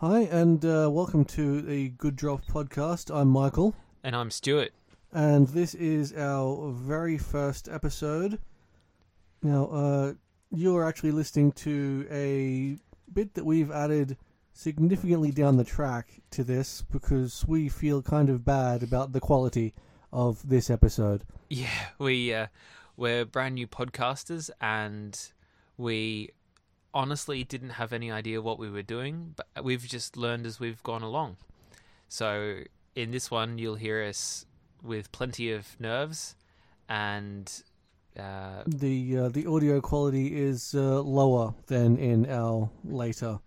Hi, and uh, welcome to the Good Drop podcast. I'm Michael, And I'm Stuart. and this is our very first episode. Now, uh, you're actually listening to a bit that we've added significantly down the track to this because we feel kind of bad about the quality of this episode. Yeah, we uh, we're brand new podcasters, and we honestly didn't have any idea what we were doing, but we've just learned as we've gone along. So in this one, you'll hear us with plenty of nerves, and uh, The uh, the audio quality is uh, lower than in our later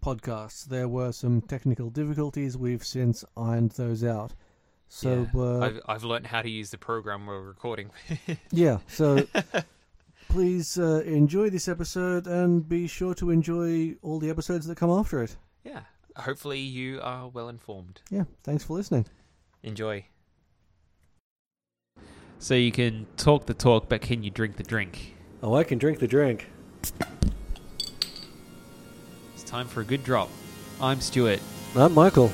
podcasts. There were some technical difficulties. We've since ironed those out. So yeah, uh, I've I've learned how to use the program we're recording. yeah, so please uh, enjoy this episode and be sure to enjoy all the episodes that come after it. yeah, hopefully you are well informed. Yeah, thanks for listening. Enjoy. So you can talk the talk, but can you drink the drink? Oh, I can drink the drink. It's time for a good drop. I'm Stuart. I'm Michael.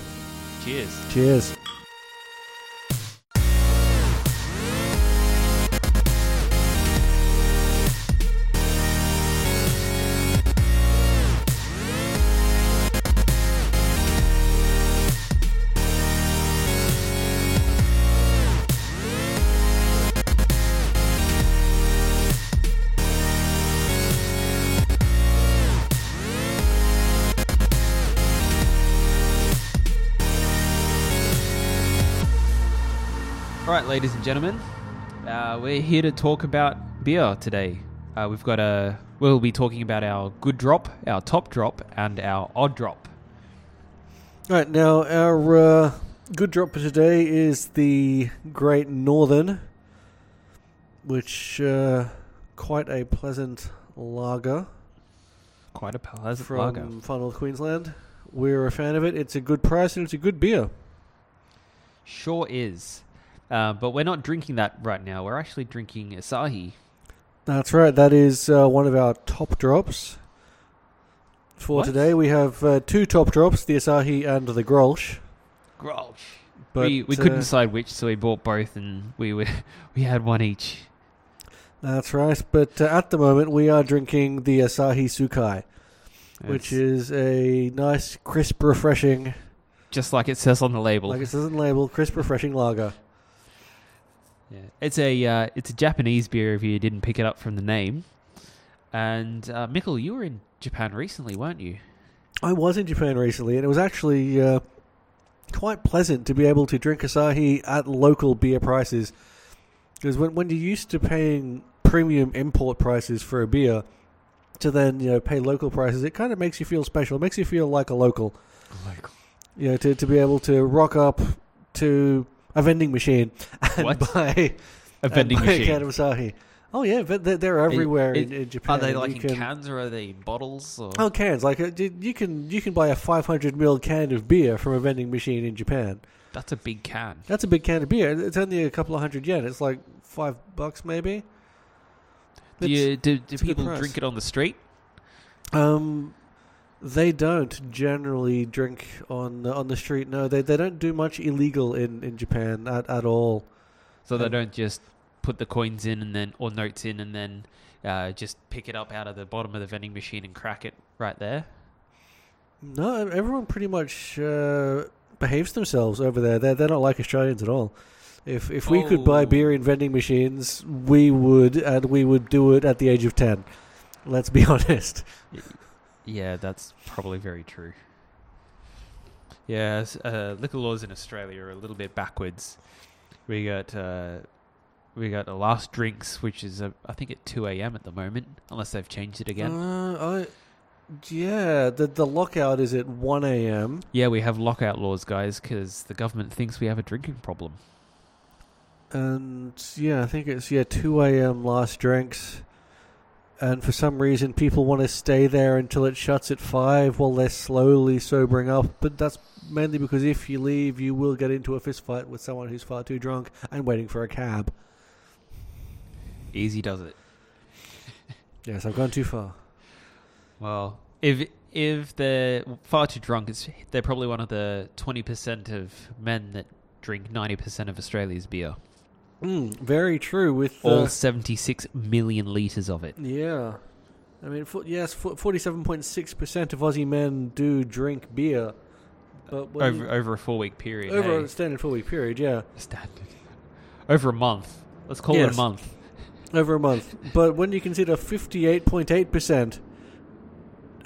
Cheers. Cheers. Ladies and gentlemen, uh, we're here to talk about beer today. Uh, we've got a. We'll be talking about our good drop, our top drop, and our odd drop. All right, now our uh, good drop for today is the Great Northern, which uh, quite a pleasant lager Quite a pleasant lager. from lager. Far North Queensland. We're a fan of it. It's a good price and it's a good beer. Sure is. Uh, but we're not drinking that right now. We're actually drinking Asahi. That's right. That is uh, one of our top drops for What? today. We have uh, two top drops: the Asahi and the Grolsch. Grolsch. But we we couldn't uh, decide which, so we bought both, and we were, we had one each. That's right. But uh, at the moment, we are drinking the Asahi Soukai, which is a nice, crisp, refreshing, just like it says on the label. like it says in the label, crisp, refreshing lager. Yeah. It's a uh, it's a Japanese beer if you didn't pick it up from the name. And uh, Michael, you were in Japan recently, weren't you? I was in Japan recently, and it was actually uh, quite pleasant to be able to drink Asahi at local beer prices. Because when when you're used to paying premium import prices for a beer, to then you know pay local prices, it kind of makes you feel special. It makes you feel like a local. You know, to to be able to rock up to a vending machine and What? buy A vending buy machine. a can of Asahi. Oh yeah, but they're, they're everywhere it- in, in Japan. Are they like you in can- cans or are they in bottles? Or? Oh, cans! Like uh, you you can you can buy a 500 ml can of beer from a vending machine in Japan. That's a big can. That's a big can of beer. It's only a couple of hundred yen. It's like five bucks maybe. Do, you, do, do it's people drink it on the street? Um, they don't generally drink on on the street. No, they they don't do much illegal in, in Japan at, at all. So they don't just put the coins in and then or notes in and then uh, just pick it up out of the bottom of the vending machine and crack it right there. No, everyone pretty much uh, behaves themselves over there. They're they're not like Australians at all. If if we could buy Oh. beer in vending machines, we would, and we would do it at the age of ten. Let's be honest. Yeah, that's probably very true. Yeah, uh, liquor laws in Australia are a little bit backwards. We got uh, we got the last drinks, which is uh, I think at two a.m. at the moment, unless they've changed it again. Uh, I, yeah, the the lockout is at one a.m. yeah, we have lockout laws, guys, because the government thinks we have a drinking problem. and yeah, I think it's yeah two a.m. last drinks. And for some reason, people want to stay there until it shuts at five while they're slowly sobering up. But that's mainly because if you leave, you will get into a fist fight with someone who's far too drunk and waiting for a cab. Easy does it. Yes, I've gone too far. Well, if if they're far too drunk, it's, they're probably one of the 20% of men that drink 90% of Australia's beer. Mm, very true. With All uh, 76 million litres of it. yeah, I mean, for, yes, forty-seven point six percent of Aussie men do drink beer, but Over, you- over a four week period. over hey? a standard four-week period, yeah, Standard. Over a month. Let's call it a month. over a month. but when you consider fifty-eight point eight percent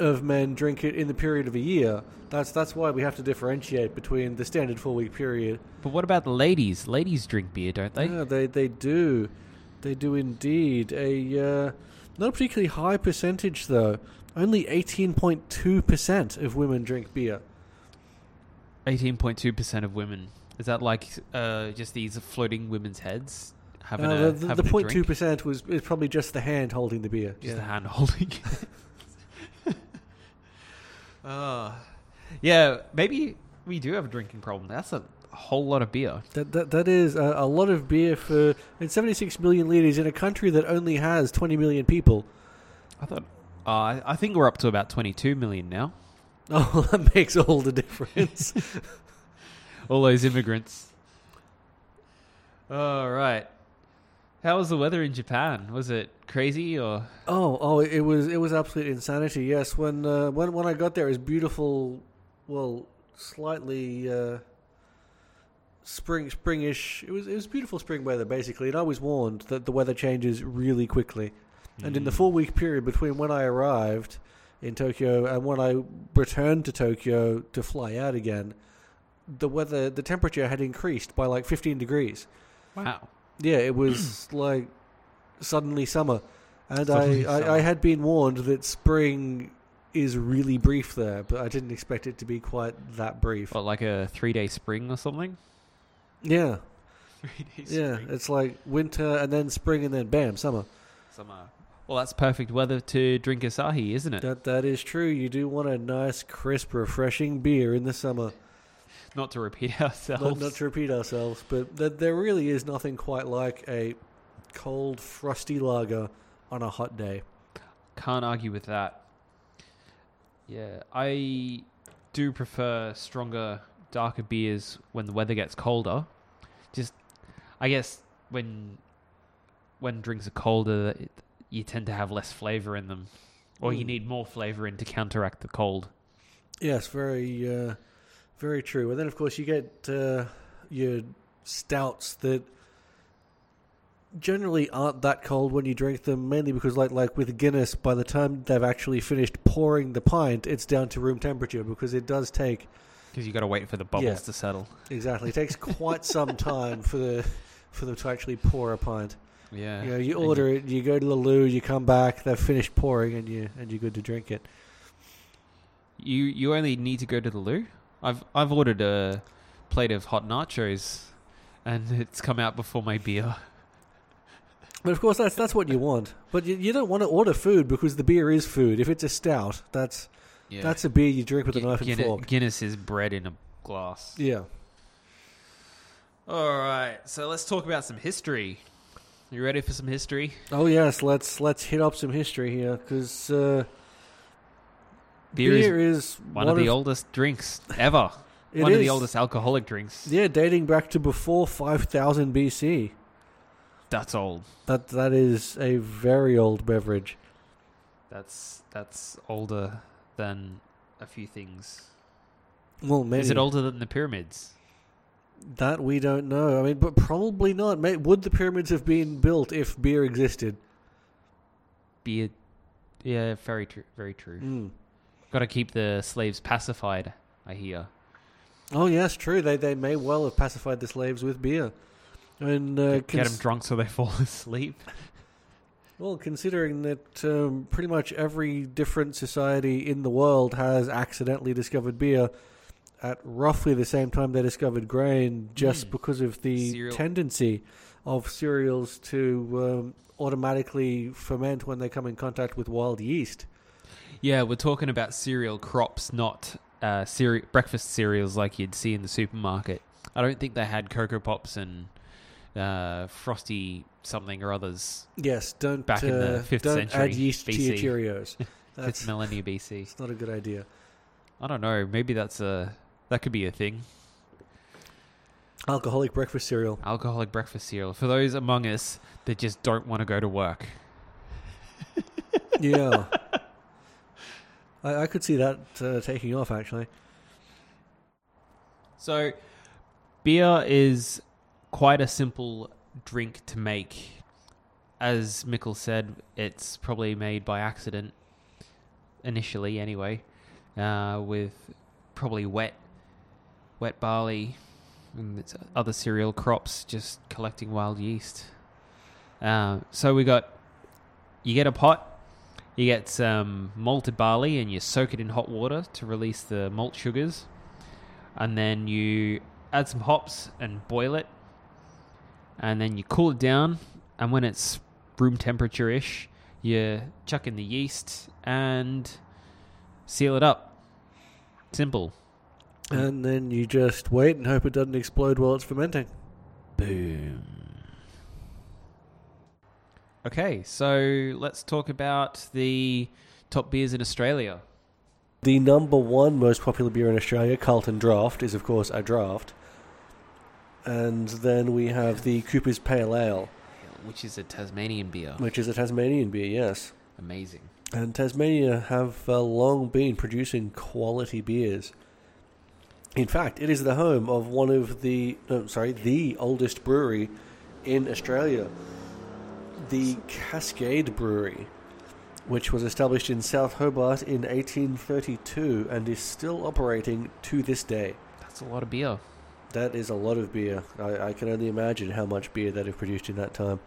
of men drink it in the period of a year, that's that's why we have to differentiate between the standard four-week period. But what about the ladies? Ladies drink beer, don't they? Yeah, they they do, they do indeed. A uh, not a particularly high percentage though. Only eighteen point two percent of women drink beer. 18.2% of women. Is that like uh, just these floating women's heads having Uh, a the the 0.2% was is probably just the hand holding the beer. Just yeah. the hand holding. uh, yeah, maybe we do have a drinking problem. That's a whole lot of beer. That, that that is a, a lot of beer for seventy six million liters in a country that only has twenty million people. I thought. Uh, I I think we're up to about 22 million now. Oh, that makes all the difference. All those immigrants. All right. How was the weather in Japan? Was it crazy or? Oh, oh, it was it was absolute insanity. Yes, when uh, when when I got there, it was beautiful. Well, slightly uh, spring springish. It was it was beautiful spring weather basically. And I was warned that the weather changes really quickly. And in the Mm. four week period between when I arrived in Tokyo and when I returned to Tokyo to fly out again, the weather the temperature had increased by like fifteen degrees. Wow. Yeah, it was like suddenly summer. And Suddenly I, I, I had been warned that spring is really brief there, but I didn't expect it to be quite that brief. What, like a three day spring or something? Yeah, Three days yeah. It's like winter and then spring and then bam, summer. Summer. Well, that's perfect weather to drink Asahi, isn't it? That that is true. You do want a nice, crisp, refreshing beer in the summer. Not to repeat ourselves. Not, not to repeat ourselves, but th- there really is nothing quite like a cold, frosty lager on a hot day. Can't argue with that. Yeah, I do prefer stronger, darker beers when the weather gets colder. Just, I guess when when drinks are colder, it, you tend to have less flavor in them, or you Mm. need more flavor in to counteract the cold. Yes, very, uh, very true. And then, of course, you get uh, your stouts that generally aren't that cold when you drink them, mainly because, like, like with Guinness, by the time they've actually finished pouring the pint, it's down to room temperature because it does take Because you got to wait for the bubbles Yeah. to settle. exactly it takes quite some time for the for them to actually pour a pint. Yeah. You know, you order it, you go to the loo, you come back, they've finished pouring, and you and you're good to drink it. You you only need to go to the loo. I've I've ordered a plate of hot nachos, and it's come out before my beer. But of course, that's that's what you want. But you, you don't want to order food because the beer is food. If it's a stout, that's Yeah. that's a beer you drink with a Gu- knife and Guinness, fork. Guinness is bread in a glass. Yeah. All right, so let's talk about some history. You ready for some history? Oh yes, let's let's hit up some history here because uh, Beer, beer, is is, one of the oldest drinks ever. One of the oldest alcoholic drinks. Yeah, dating back to before five thousand BC. That's old. That that is a very old beverage. That's that's older than a few things. Well, maybe Is it older than the pyramids? that we don't know. I mean, but probably not. May, would the pyramids have been built if beer existed? Beer. Yeah, very true. Very true. Mm. Got to keep the slaves pacified. I hear. Oh yes, true. They they may well have pacified the slaves with beer. And uh, Get, get them drunk so they fall asleep. Well, considering that um, pretty much every different society in the world has accidentally discovered beer at roughly the same time they discovered grain, just Mm. because of the Cereal. tendency of cereals to um, automatically ferment when they come in contact with wild yeast. Yeah, we're talking about cereal crops, not uh, cere- breakfast cereals like you'd see in the supermarket. I don't think they had Cocoa Pops and uh, Frosty something or others. Yes, don't Back in the uh, 5th don't century add yeast to your BC. Cheerios. That's Fifth millennia BC. it's not a good idea. I don't know. Maybe that's a that could be a thing. Alcoholic breakfast cereal. Alcoholic breakfast cereal for those among us that just don't want to go to work. Yeah. I, I could see that uh, taking off actually. So, beer is quite a simple drink to make. As Michael said, it's probably made by accident, initially anyway, uh, with probably wet, wet barley and other cereal crops just collecting wild yeast. Uh, so we got, you get a pot, you get some malted barley, and you soak it in hot water to release the malt sugars and then you add some hops and boil it, and then you cool it down. And when it's room temperature ish, you chuck in the yeast and seal it up. Simple. And then you just wait and hope it doesn't explode while it's fermenting. Boom. Okay, so let's talk about the top beers in Australia. The number one most popular beer in Australia, Carlton Draft, is of course a draft. And then we have the Cooper's Pale Ale, Which is a Tasmanian beer. which is a Tasmanian beer, yes. Amazing. And Tasmania have uh, long been producing quality beers. In fact, it is the home of one of the, no, sorry, the oldest brewery in Australia, the Cascade Brewery, which was established in South Hobart in 1832 and is still operating to this day. That's a lot of beer. That is a lot of beer. I, I can only imagine how much beer that have produced in that time.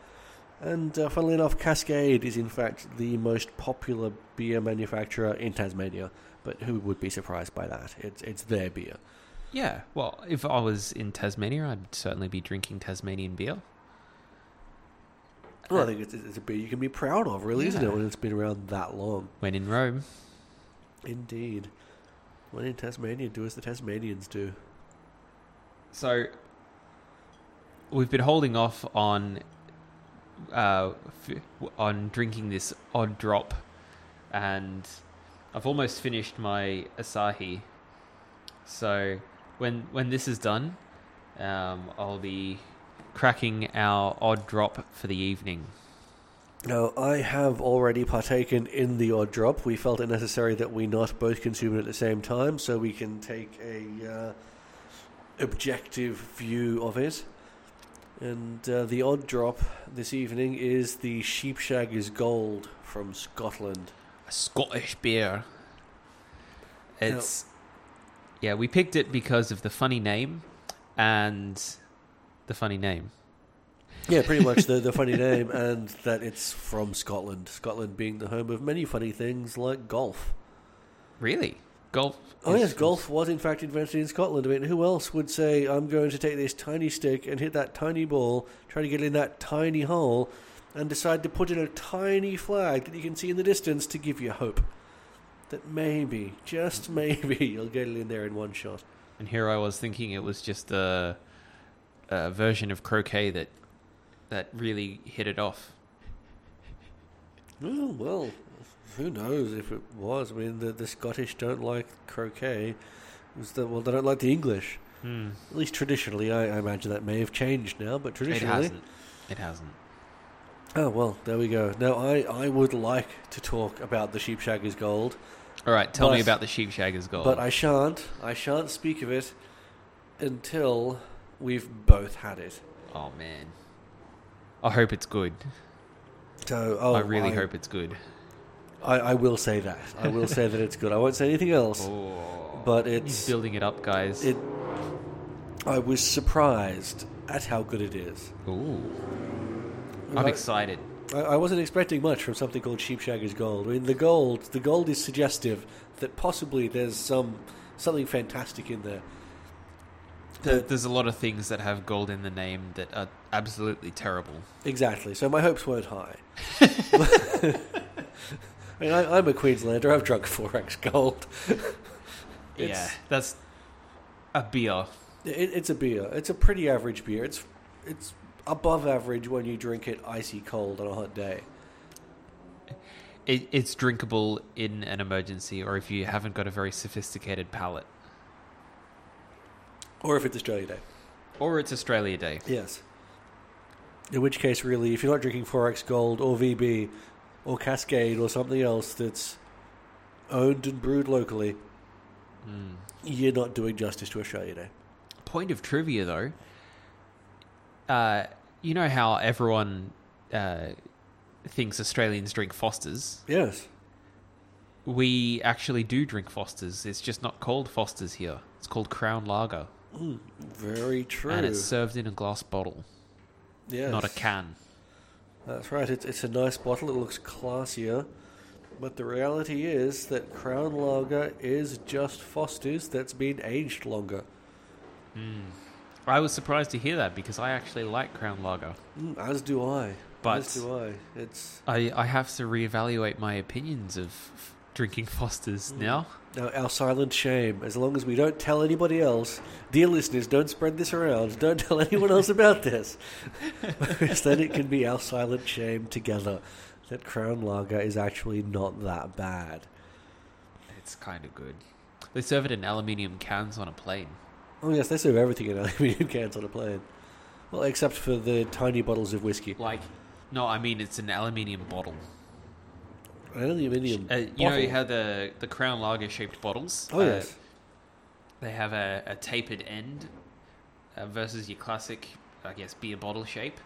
And uh, funnily enough, Cascade is in fact the most popular beer manufacturer in Tasmania. But who would be surprised by that? It's it's their beer. Yeah, well, if I was in Tasmania, I'd certainly be drinking Tasmanian beer. Well, I think it's, it's a beer you can be proud of, really, isn't Yeah. it? When it's been around that long. When in Rome. Indeed. When in Tasmania, do as the Tasmanians do. So, we've been holding off on uh, f- on drinking this odd drop, and I've almost finished my Asahi. So, when when this is done, um, I'll be cracking our odd drop for the evening. Now, I have already partaken in the odd drop. We felt it necessary that we not both consume it at the same time, so we can take a uh, objective view of it. And uh, the odd drop this evening is the Sheepshaggers Gold from Scotland. a Scottish beer. It's yeah, we picked it because of the funny name and the funny name. Yeah, pretty much the, the funny name, and that it's from Scotland. Scotland being the home of many funny things like golf. Really? Golf? Oh yes, golf was in fact invented in Scotland. I mean, who else would say, "I'm going to take this tiny stick and hit that tiny ball, try to get in that tiny hole, and decide to put in a tiny flag that you can see in the distance to give you hope that maybe, just maybe, you'll get it in there in one shot." And here I was thinking it was just a, a version of croquet that that really hit it off. Oh well, who knows if it was? I mean, the the Scottish don't like croquet. It was the, well, they don't like the English. Hmm. At least traditionally, I, I imagine that may have changed now, but traditionally. It hasn't. It hasn't. Oh well, there we go. Now I, I would like to talk about the Sheepshaggers Gold, All right, tell me about the Sheepshaggers Gold. but I shan't. I shan't speak of it until we've both had it. oh man, I hope it's good. So oh, I really I, hope it's good. I, I will say that. I will say that it's good. I won't say anything else. Oh, But it's building it up, guys. it. I was surprised at how good it is. Ooh, I'm I- excited. I, I wasn't expecting much from something called Sheepshaggers Gold. I mean, the gold, the gold is suggestive that possibly there's some something fantastic in there. There- There's a lot of things that have gold in the name that are absolutely terrible. Exactly. So my hopes weren't high. I mean, I, I'm a Queenslander. I've drunk 4x Gold. yeah, that's a beer. It, it's a beer. It's a pretty average beer. It's it's above average when you drink it icy cold on a hot day. it, it's drinkable in an emergency or if you haven't got a very sophisticated palate. Or if it's Australia Day. Or it's Australia Day. Yes. In which case, really, if you're not drinking 4X Gold or VB or Cascade or something else that's owned and brewed locally, Mm. you're not doing justice to Australia Day. Point of trivia though. Uh, you know how everyone uh, thinks Australians drink Fosters? Yes. We actually do drink Fosters. It's just not called Fosters here. It's called Crown Lager. Mm, very true. And it's served in a glass bottle, yes. not a can. That's right. It's, it's a nice bottle. It looks classier. But the reality is that Crown Lager is just Foster's that's been aged longer. I was surprised to hear that because I actually like Crown Lager. Mm, as do I. But- as do I. It's I, I have to reevaluate my opinions of drinking Fosters mm. now. now our silent shame. As long as we don't tell anybody else, dear listeners, don't spread this around. Don't tell anyone else about this, because then it can be our silent shame together. That Crown Lager is actually not that bad. It's kind of good. They serve it in aluminium cans on a plane. Oh yes, they serve everything in aluminium cans on a plane. Well, except for the tiny bottles of whiskey. Like, no, I mean it's an aluminium bottle. An aluminium. Uh, you know bottle. how the the Crown Lager shaped bottles? Oh uh, yes. They have a, a tapered end uh, versus your classic, I guess, beer bottle shape.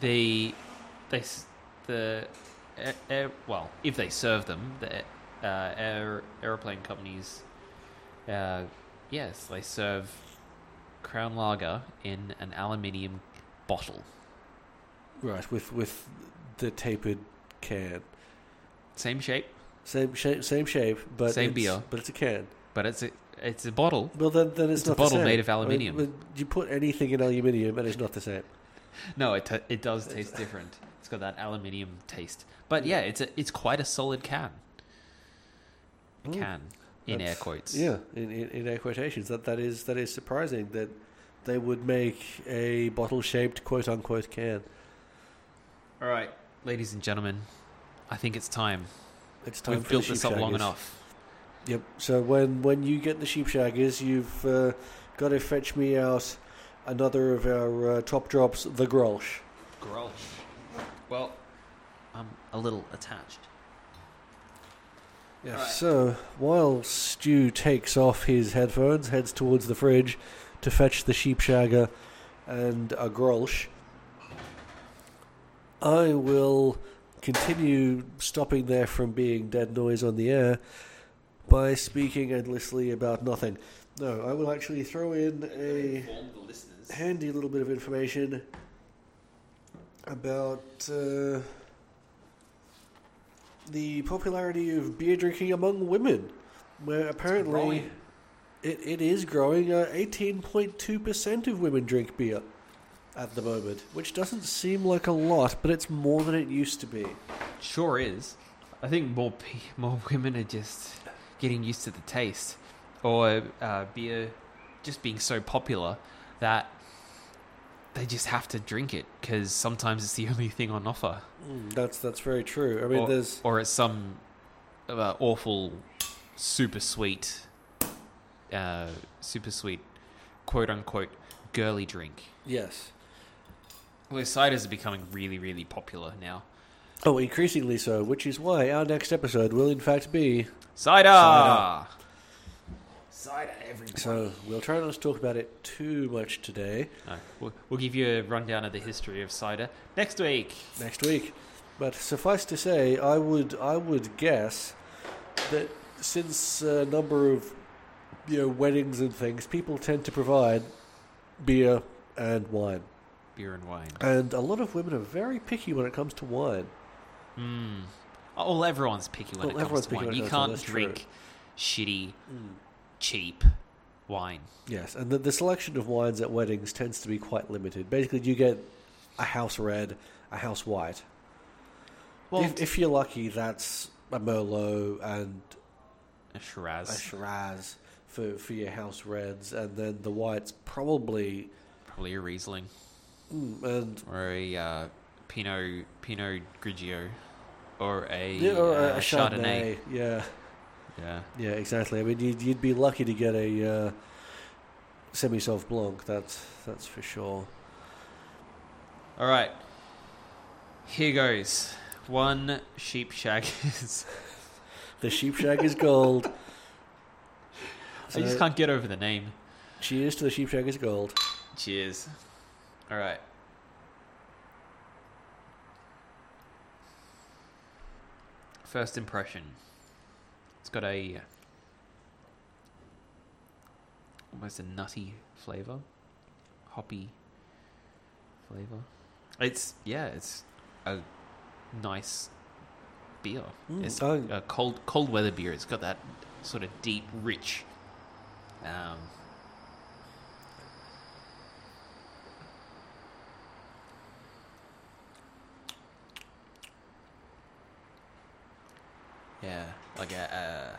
The they the air, air, well, if they serve them, the uh, air, airplane companies, uh, yes, they serve Crown Lager in an aluminium bottle. Right, with with the tapered can. Same shape, Same shape, same shape, but Same it's, beer. but it's a can. but it's a it's a bottle. Well, then, then it's, It's a not the bottle made of I mean, aluminium. you put anything in aluminium, and it's not the same. No, it t- it does taste different. It's got that aluminium taste. But yeah, it's a it's quite a solid can. Mm. Can in air quotes. Yeah, in, in, in air quotations. That that is that is surprising that they would make a bottle shaped quote unquote can. All right, ladies and gentlemen, I think it's time. It's time We've for built this up long enough. Yep. So when when you get the sheepshaggers, you've uh, got to fetch me out another of our uh, top drops, the Grolsch. Grolsch. Well, I'm a little attached. Yes. Alright. So while Stu takes off his headphones, heads towards the fridge to fetch the sheepshagger and a Grolsch, I will continue stopping there from being dead noise on the air by speaking endlessly about nothing. No, I will actually throw in a Inform the listeners. handy little bit of information about uh, the popularity of beer drinking among women, where apparently it, it is growing. Uh, 18.2% of women drink beer at the moment, which doesn't seem like a lot, but it's more than it used to be. Sure is. I think more pe- more women are just getting used to the taste, or uh, beer just being so popular that they just have to drink it because sometimes it's the only thing on offer, Mm, that's that's very true. I mean, or, there's or it's some uh, awful, super sweet, uh, super sweet, quote unquote, girly drink. yes. Where ciders are becoming really, really popular now. Oh, increasingly so, which is why our next episode will in fact be Cider. Cider. Cider, everybody. So we'll try not to talk about it too much today No, we'll, we'll give you a rundown of the history of cider next week. next week. But suffice to say, I would I would guess that since a number of you know weddings and things, people tend to provide beer and wine, Beer and wine. and a lot of women are very picky when it comes to wine. Mm. Oh, well, everyone's picky when Well, it comes to wine. You comes to can't that's true. drink shitty, cheap wine. Yes, and the, the selection of wines at weddings tends to be quite limited. Basically, you get a house red, a house white. Well, if, if you're lucky, that's a Merlot and a Shiraz. a Shiraz for, for your house reds, and then the whites probably probably a Riesling mm, and or a uh, Pinot Pinot Grigio. or a, Yeah, or uh, a Chardonnay. Yeah, Yeah. yeah, exactly. I mean, you'd, you'd be lucky to get a uh, semi-soft blanc. That's that's for sure. All right. Here goes. One sheep shag is. The Sheepshaggers gold. I just can't get over the name. Cheers to the Sheepshaggers gold. Cheers. All right. First impression. It's got a almost a nutty flavor, hoppy flavor. It's yeah, it's a nice beer. Mm, it's a cold cold weather beer. It's got that sort of deep, rich. Um, yeah, like a uh,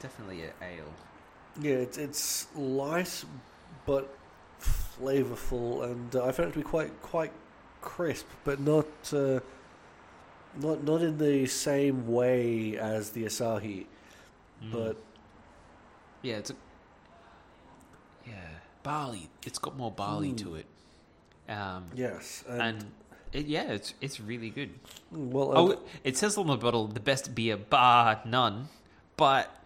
definitely an ale. Yeah, it's it's light but flavorful, and uh, I found it to be quite quite crisp, but not uh, not not in the same way as the Asahi. But yeah, it's a yeah barley. It's got more barley Mm. to it. Um, yes, and, and it, yeah, it's it's really good. well, Oh, uh, it says on the bottle the best beer bar none, but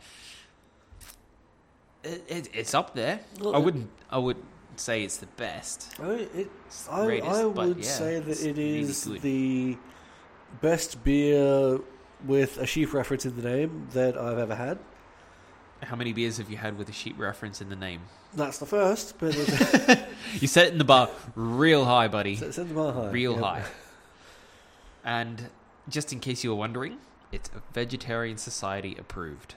it, it, it's up there. Well, I wouldn't I would say it's the best. I, it, It's I, greatest, I would yeah, say that it's really the best beer with a sheep reference in the name that I've ever had. How many beers have you had with a sheep reference in the name? That's the first, but You set it in the bar real high, buddy. it's in the bar high. real Yep. high. And just in case you were wondering, it's a Vegetarian Society approved.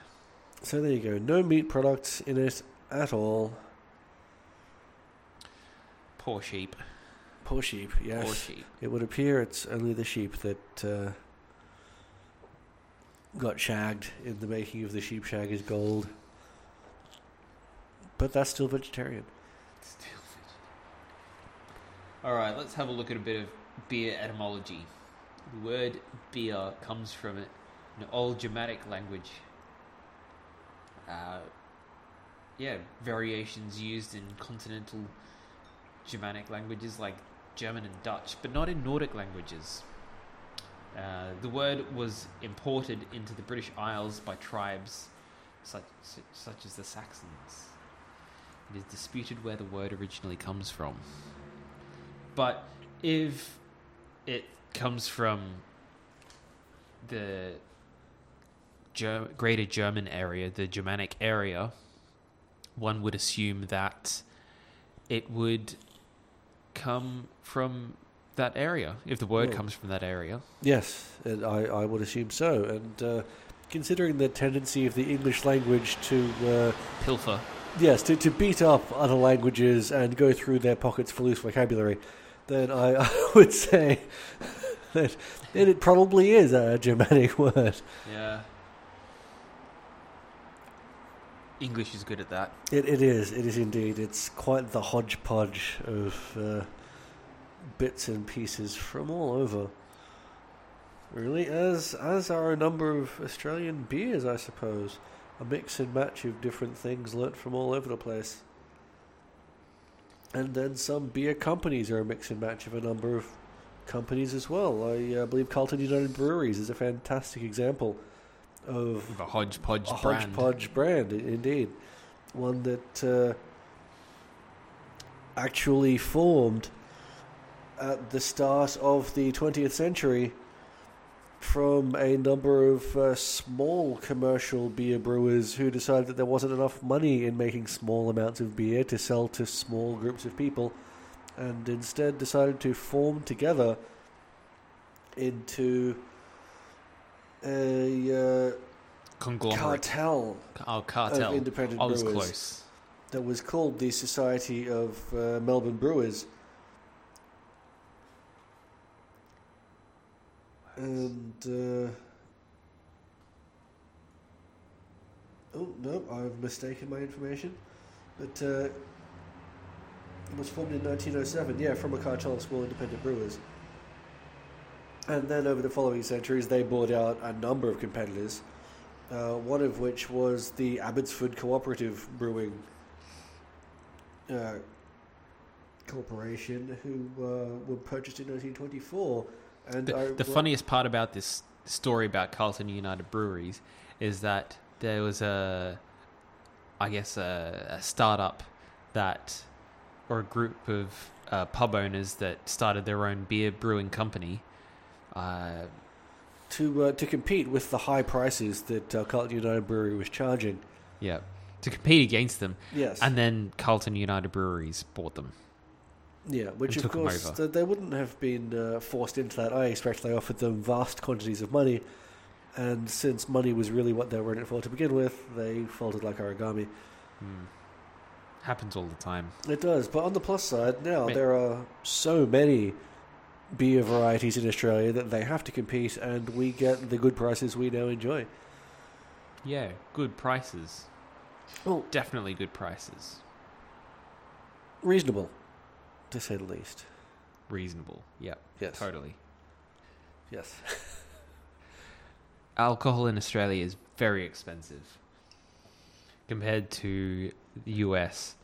So there you go. No meat products in it at all. Poor sheep. Poor sheep, yes. Poor sheep. It would appear it's only the sheep that uh, got shagged in the making of the Sheepshaggers gold. But that's still vegetarian. Still vegetarian. All right, let's have a look at a bit of beer etymology. The word beer comes from an old Germanic language. Uh, yeah, variations used in continental Germanic languages like German and Dutch, but not in Nordic languages. Uh, the word was imported into the British Isles by tribes such, such as the Saxons. It is disputed where the word originally comes from. But if it comes from the Ger- greater German area, the Germanic area, one would assume that it would come from that area. If the word Well- comes from that area, Yes, and I, I would assume so. And uh, considering the tendency of the English language to, uh, pilfer. yes, to, to beat up other languages and go through their pockets for loose vocabulary, then I, I would say that it probably is a Germanic word. Yeah. English is good at that. It, it is. It is indeed. It's quite the hodgepodge of uh, bits and pieces from all over. Really, as as are a number of Australian beers, I suppose. A mix and match of different things learnt from all over the place. And then some beer companies are a mix and match of a number of companies as well. I uh, believe Carlton United Breweries is a fantastic example of A hodgepodge a brand. hodgepodge brand, indeed. One that uh, actually formed at the start of the 20th century from a number of uh, small commercial beer brewers who decided that there wasn't enough money in making small amounts of beer to sell to small groups of people and instead decided to form together into a uh, Conglomerate. cartel oh, of cartel. independent I was brewers close. that was called the Society of uh, Melbourne Brewers. And uh, oh no, I've mistaken my information. But uh, it was formed in 1907. Yeah, from a cartel small independent brewers. And then over the following centuries, they bought out a number of competitors, uh, one of which was the Abbotsford Cooperative Brewing uh, Corporation, who uh, were purchased in 1924. And The, I, the funniest part about this story about Carlton United Breweries is that there was a, I guess, a, a startup that, or a group of uh, pub owners that started their own beer brewing company. Uh, to uh, to compete with the high prices that uh, Carlton United Brewery was charging. yeah, to compete against them, Yes, and then Carlton United Breweries bought them. Yeah, which of course th- they wouldn't have been uh, forced into that. I expect they offered them vast quantities of money, and since money was really what they were in it for to begin with, they folded like origami. Hmm. Happens all the time. It does, but on the plus side, now there are so many beer varieties in Australia that they have to compete, and we get the good prices we now enjoy. Yeah, good prices. Well, Definitely good prices. reasonable, to say the least. Reasonable. Yep, Yes, totally. yes. alcohol in Australia is very expensive compared to the US.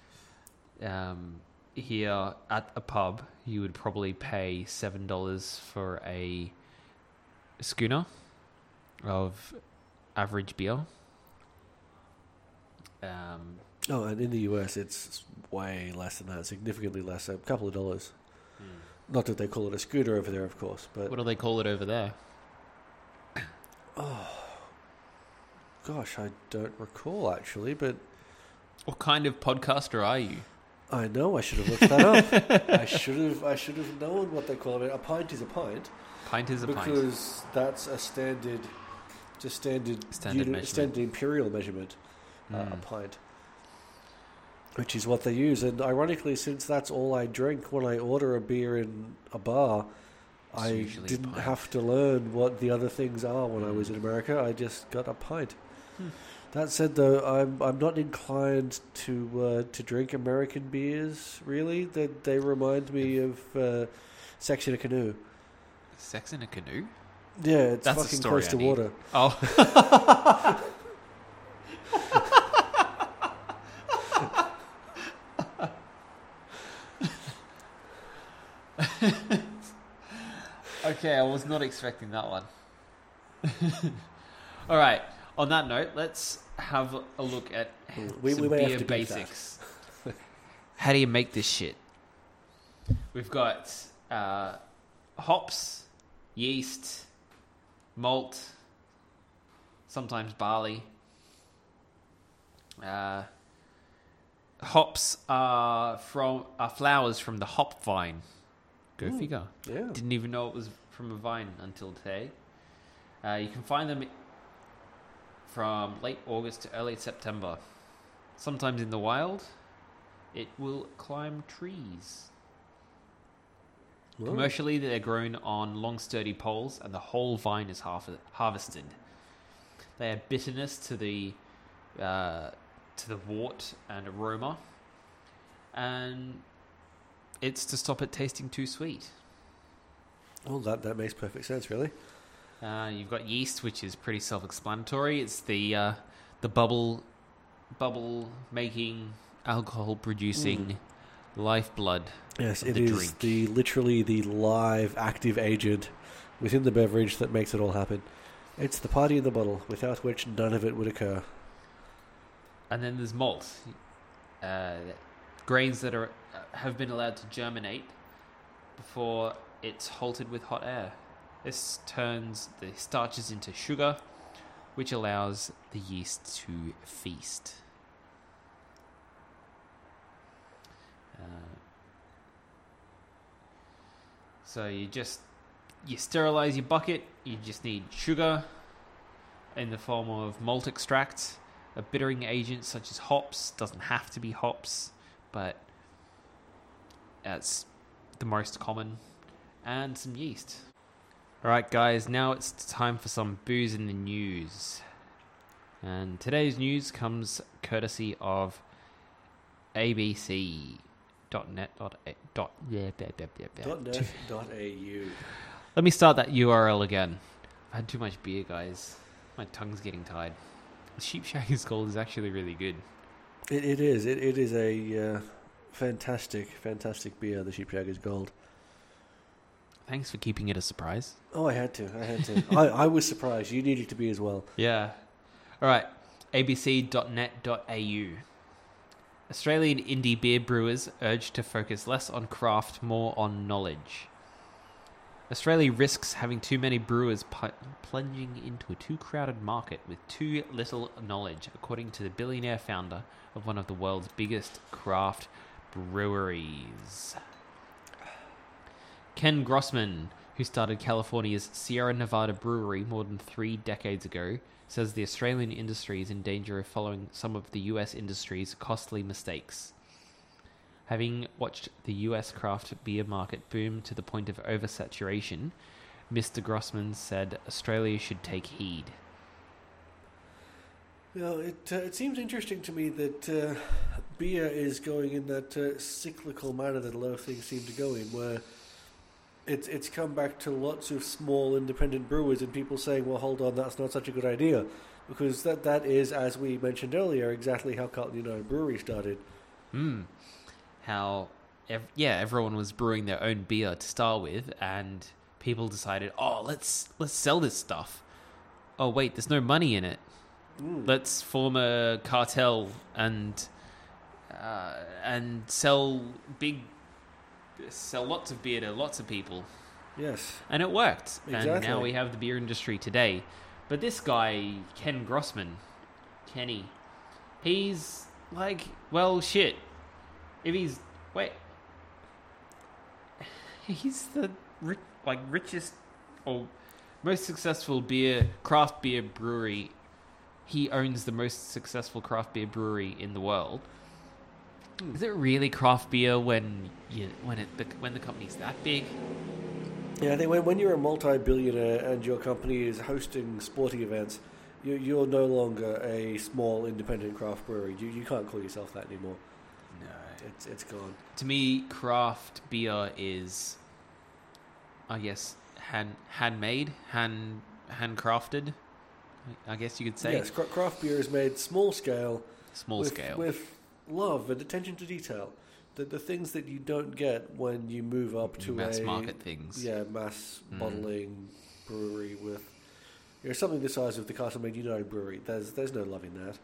Um, here at a pub, you would probably pay seven dollars for a schooner of average beer. Um, Oh, and in the US, it's way less than that, significantly less, a couple of dollars. Not that they call it a scooter over there, of course, but what do they call it over there? Oh, gosh, I don't recall actually, but What kind of podcaster are you? I know I should have looked that up. I should have, I should have known what they call it. A pint is a pint Pint is a pint. because that's a standard, just standard, Standard measurement. standard imperial measurement, uh, a Mm. pint. Which is what they use, and ironically, since that's all I drink when I order a beer in a bar, It's I didn't have to learn what the other things are when I was Mm. in America. I just got a pint. Hmm. That said, though, I'm I'm not inclined to uh, to drink American beers. Really, they they remind me of uh, Sex in a Canoe. Sex in a canoe? Yeah, it's That's fucking close I to need. water. Oh. okay, I was not expecting that one. All right. On that note, let's have a look at We- some we beer to basics. How do you make this shit? We've got uh, hops, yeast, malt, sometimes barley. Uh, hops are from are flowers from the hop vine. Go Ooh. figure. Yeah. Didn't even know it was from a vine until today. Uh, you can find them from late August to early September. Sometimes in the wild, it will climb trees. Well, Commercially, they're grown on long, sturdy poles, and the whole vine is half- harvested. They add bitterness to the uh, to the wort and aroma, and it's to stop it tasting too sweet. Well, that that makes perfect sense, really. Uh, you've got yeast, which is pretty self-explanatory. It's the uh, the bubble bubble making, alcohol producing lifeblood. Yes, it the is drink. the literally the live active agent within the beverage that makes it all happen. It's the party in the bottle, without which none of it would occur. And then there's malt, uh, grains that are have been allowed to germinate before it's halted with hot air. This turns the starches into sugar, which allows the yeast to feast. Uh, so you just you sterilize your bucket. You just need sugar in the form of malt extract a bittering agent such as hops doesn't have to be hops, but that's the most common, and some yeast. All right, guys, now it's time for some booze in the news. And today's news comes courtesy of ABC.net. Dot, dot, yeah. Dot au. Let me start that URL again. I've had too much beer, guys. My tongue's getting tired. Sheep Shaggers Gold is actually really good. It, it is. It, it is a uh, fantastic, fantastic beer, the Sheepshaggers Gold. Thanks for keeping it a surprise. Oh, I had to. I had to. I, I was surprised. You needed to be as well. Yeah. All right. abc.net.au. Australian indie beer brewers urged to focus less on craft, more on knowledge. Australia risks having too many brewers pu- plunging into a too crowded market with too little knowledge, according to the billionaire founder of one of the world's biggest craft breweries. Ken Grossman, who started California's Sierra Nevada brewery more than three decades ago, says the Australian industry is in danger of following some of the US industry's costly mistakes. Having watched the US craft beer market boom to the point of oversaturation, Mr. Grossman said Australia should take heed. Well, it uh, it seems interesting to me that uh, beer is going in that uh, cyclical manner that a lot of things seem to go in, where it's it's come back to lots of small independent brewers and people saying, "Well, hold on, that's not such a good idea," because that that is, as we mentioned earlier, exactly how Carlton United Brewery started. Hmm. How, ev- yeah, everyone was brewing their own beer to start with, and people decided, oh, let's let's sell this stuff. Oh wait, there's no money in it. Mm. Let's form a cartel and uh, and sell big, sell lots of beer to lots of people, Yes. and it worked. And now we have the beer industry today. But this guy, Ken Grossman, Kenny, he's like, well, shit. If he's wait, he's the ri- like richest or most successful beer craft beer brewery. He owns the most successful craft beer brewery in the world. Hmm. Is it really craft beer when you when it when the company's that big? Yeah, I think when, when you're a multi-billionaire and your company is hosting sporting events, you, you're no longer a small independent craft brewery. You, you can't call yourself that anymore. No. It's it's gone. To me, craft beer is, I guess, hand handmade, hand handcrafted. I guess you could say Yes, craft beer is made small scale, small with, scale. with love and attention to detail. The the things that you don't get when you move up to mass a market things. yeah mass Mm. bottling brewery with you know, something the size of the Castlemaine United Brewery. There's there's no love in that.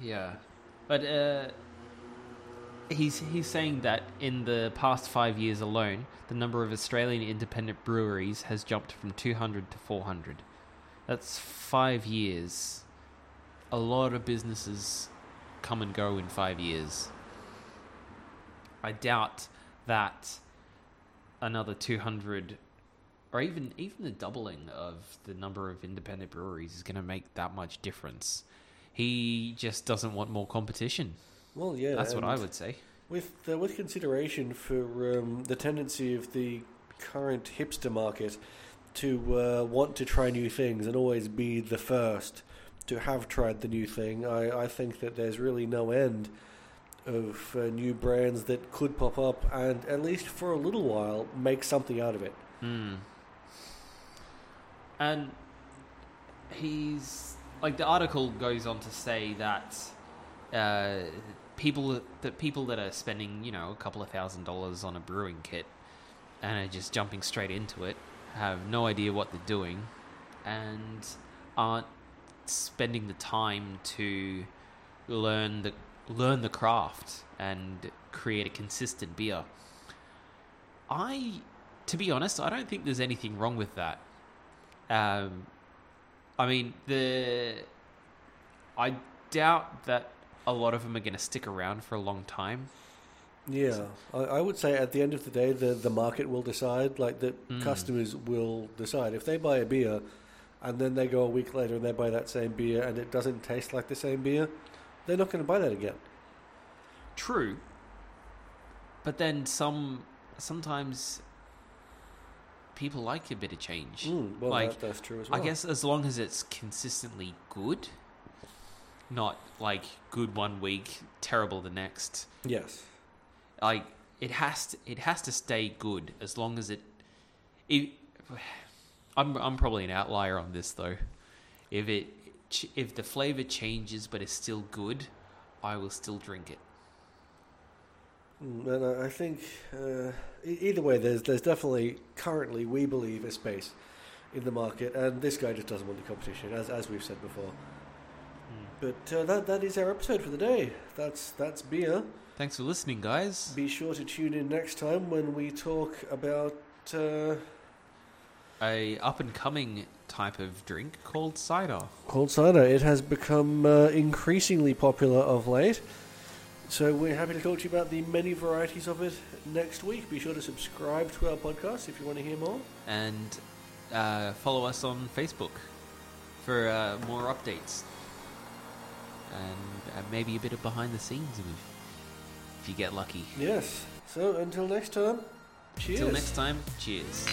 Yeah, but uh, he's he's saying that in the past five years alone, the number of Australian independent breweries has jumped from 200 to 400. That's five years. A lot of businesses come and go in five years. I doubt that another 200 or even even the doubling of the number of independent breweries is going to make that much difference. He just doesn't want more competition. Well, yeah, That's what I would say. With uh, with consideration for um, the tendency of the current hipster market to uh, want to try new things and always be the first to have tried the new thing, I, I think that there's really no end of uh, new brands that could pop up and at least for a little while make something out of it. Hmm. And he's like the article goes on to say that uh, people that people that are spending you know a couple of thousand dollars on a brewing kit and are just jumping straight into it have no idea what they're doing and aren't spending the time to learn the learn the craft and create a consistent beer. I, to be honest, I don't think there's anything wrong with that. Um, I mean, the I doubt that a lot of them are going to stick around for a long time. Yeah, I, I would say at the end of the day, the, the market will decide. Like the Mm. customers will decide if they buy a beer, and then they go a week later and they buy that same beer and it doesn't taste like the same beer, they're not going to buy that again. True, but then some sometimes people like a bit of change. Mm, well, Like, that, that's true as well. I guess as long as it's consistently good, not like good one week, terrible the next. Yes. Like it has to, it has to stay good as long as it. it I'm I'm probably an outlier on this though. If it if the flavor changes but it's still good, I will still drink it. Mm, And I- I think uh, either way, there's there's definitely currently we believe a space in the market, and this guy just doesn't want the competition, as as we've said before. But uh, that that is our episode for the day. That's that's beer. Thanks for listening, guys. Be sure to tune in next time when we talk about. Uh, A up and coming type of drink called cider. Called cider. It has become uh, increasingly popular of late. So we're happy to talk to you about the many varieties of it next week. Be sure to subscribe to our podcast if you want to hear more. and uh, follow us on Facebook for uh, more updates and uh, maybe a bit of behind the scenes if, if you get lucky. Yes. So until next time, cheers. Until next time, cheers.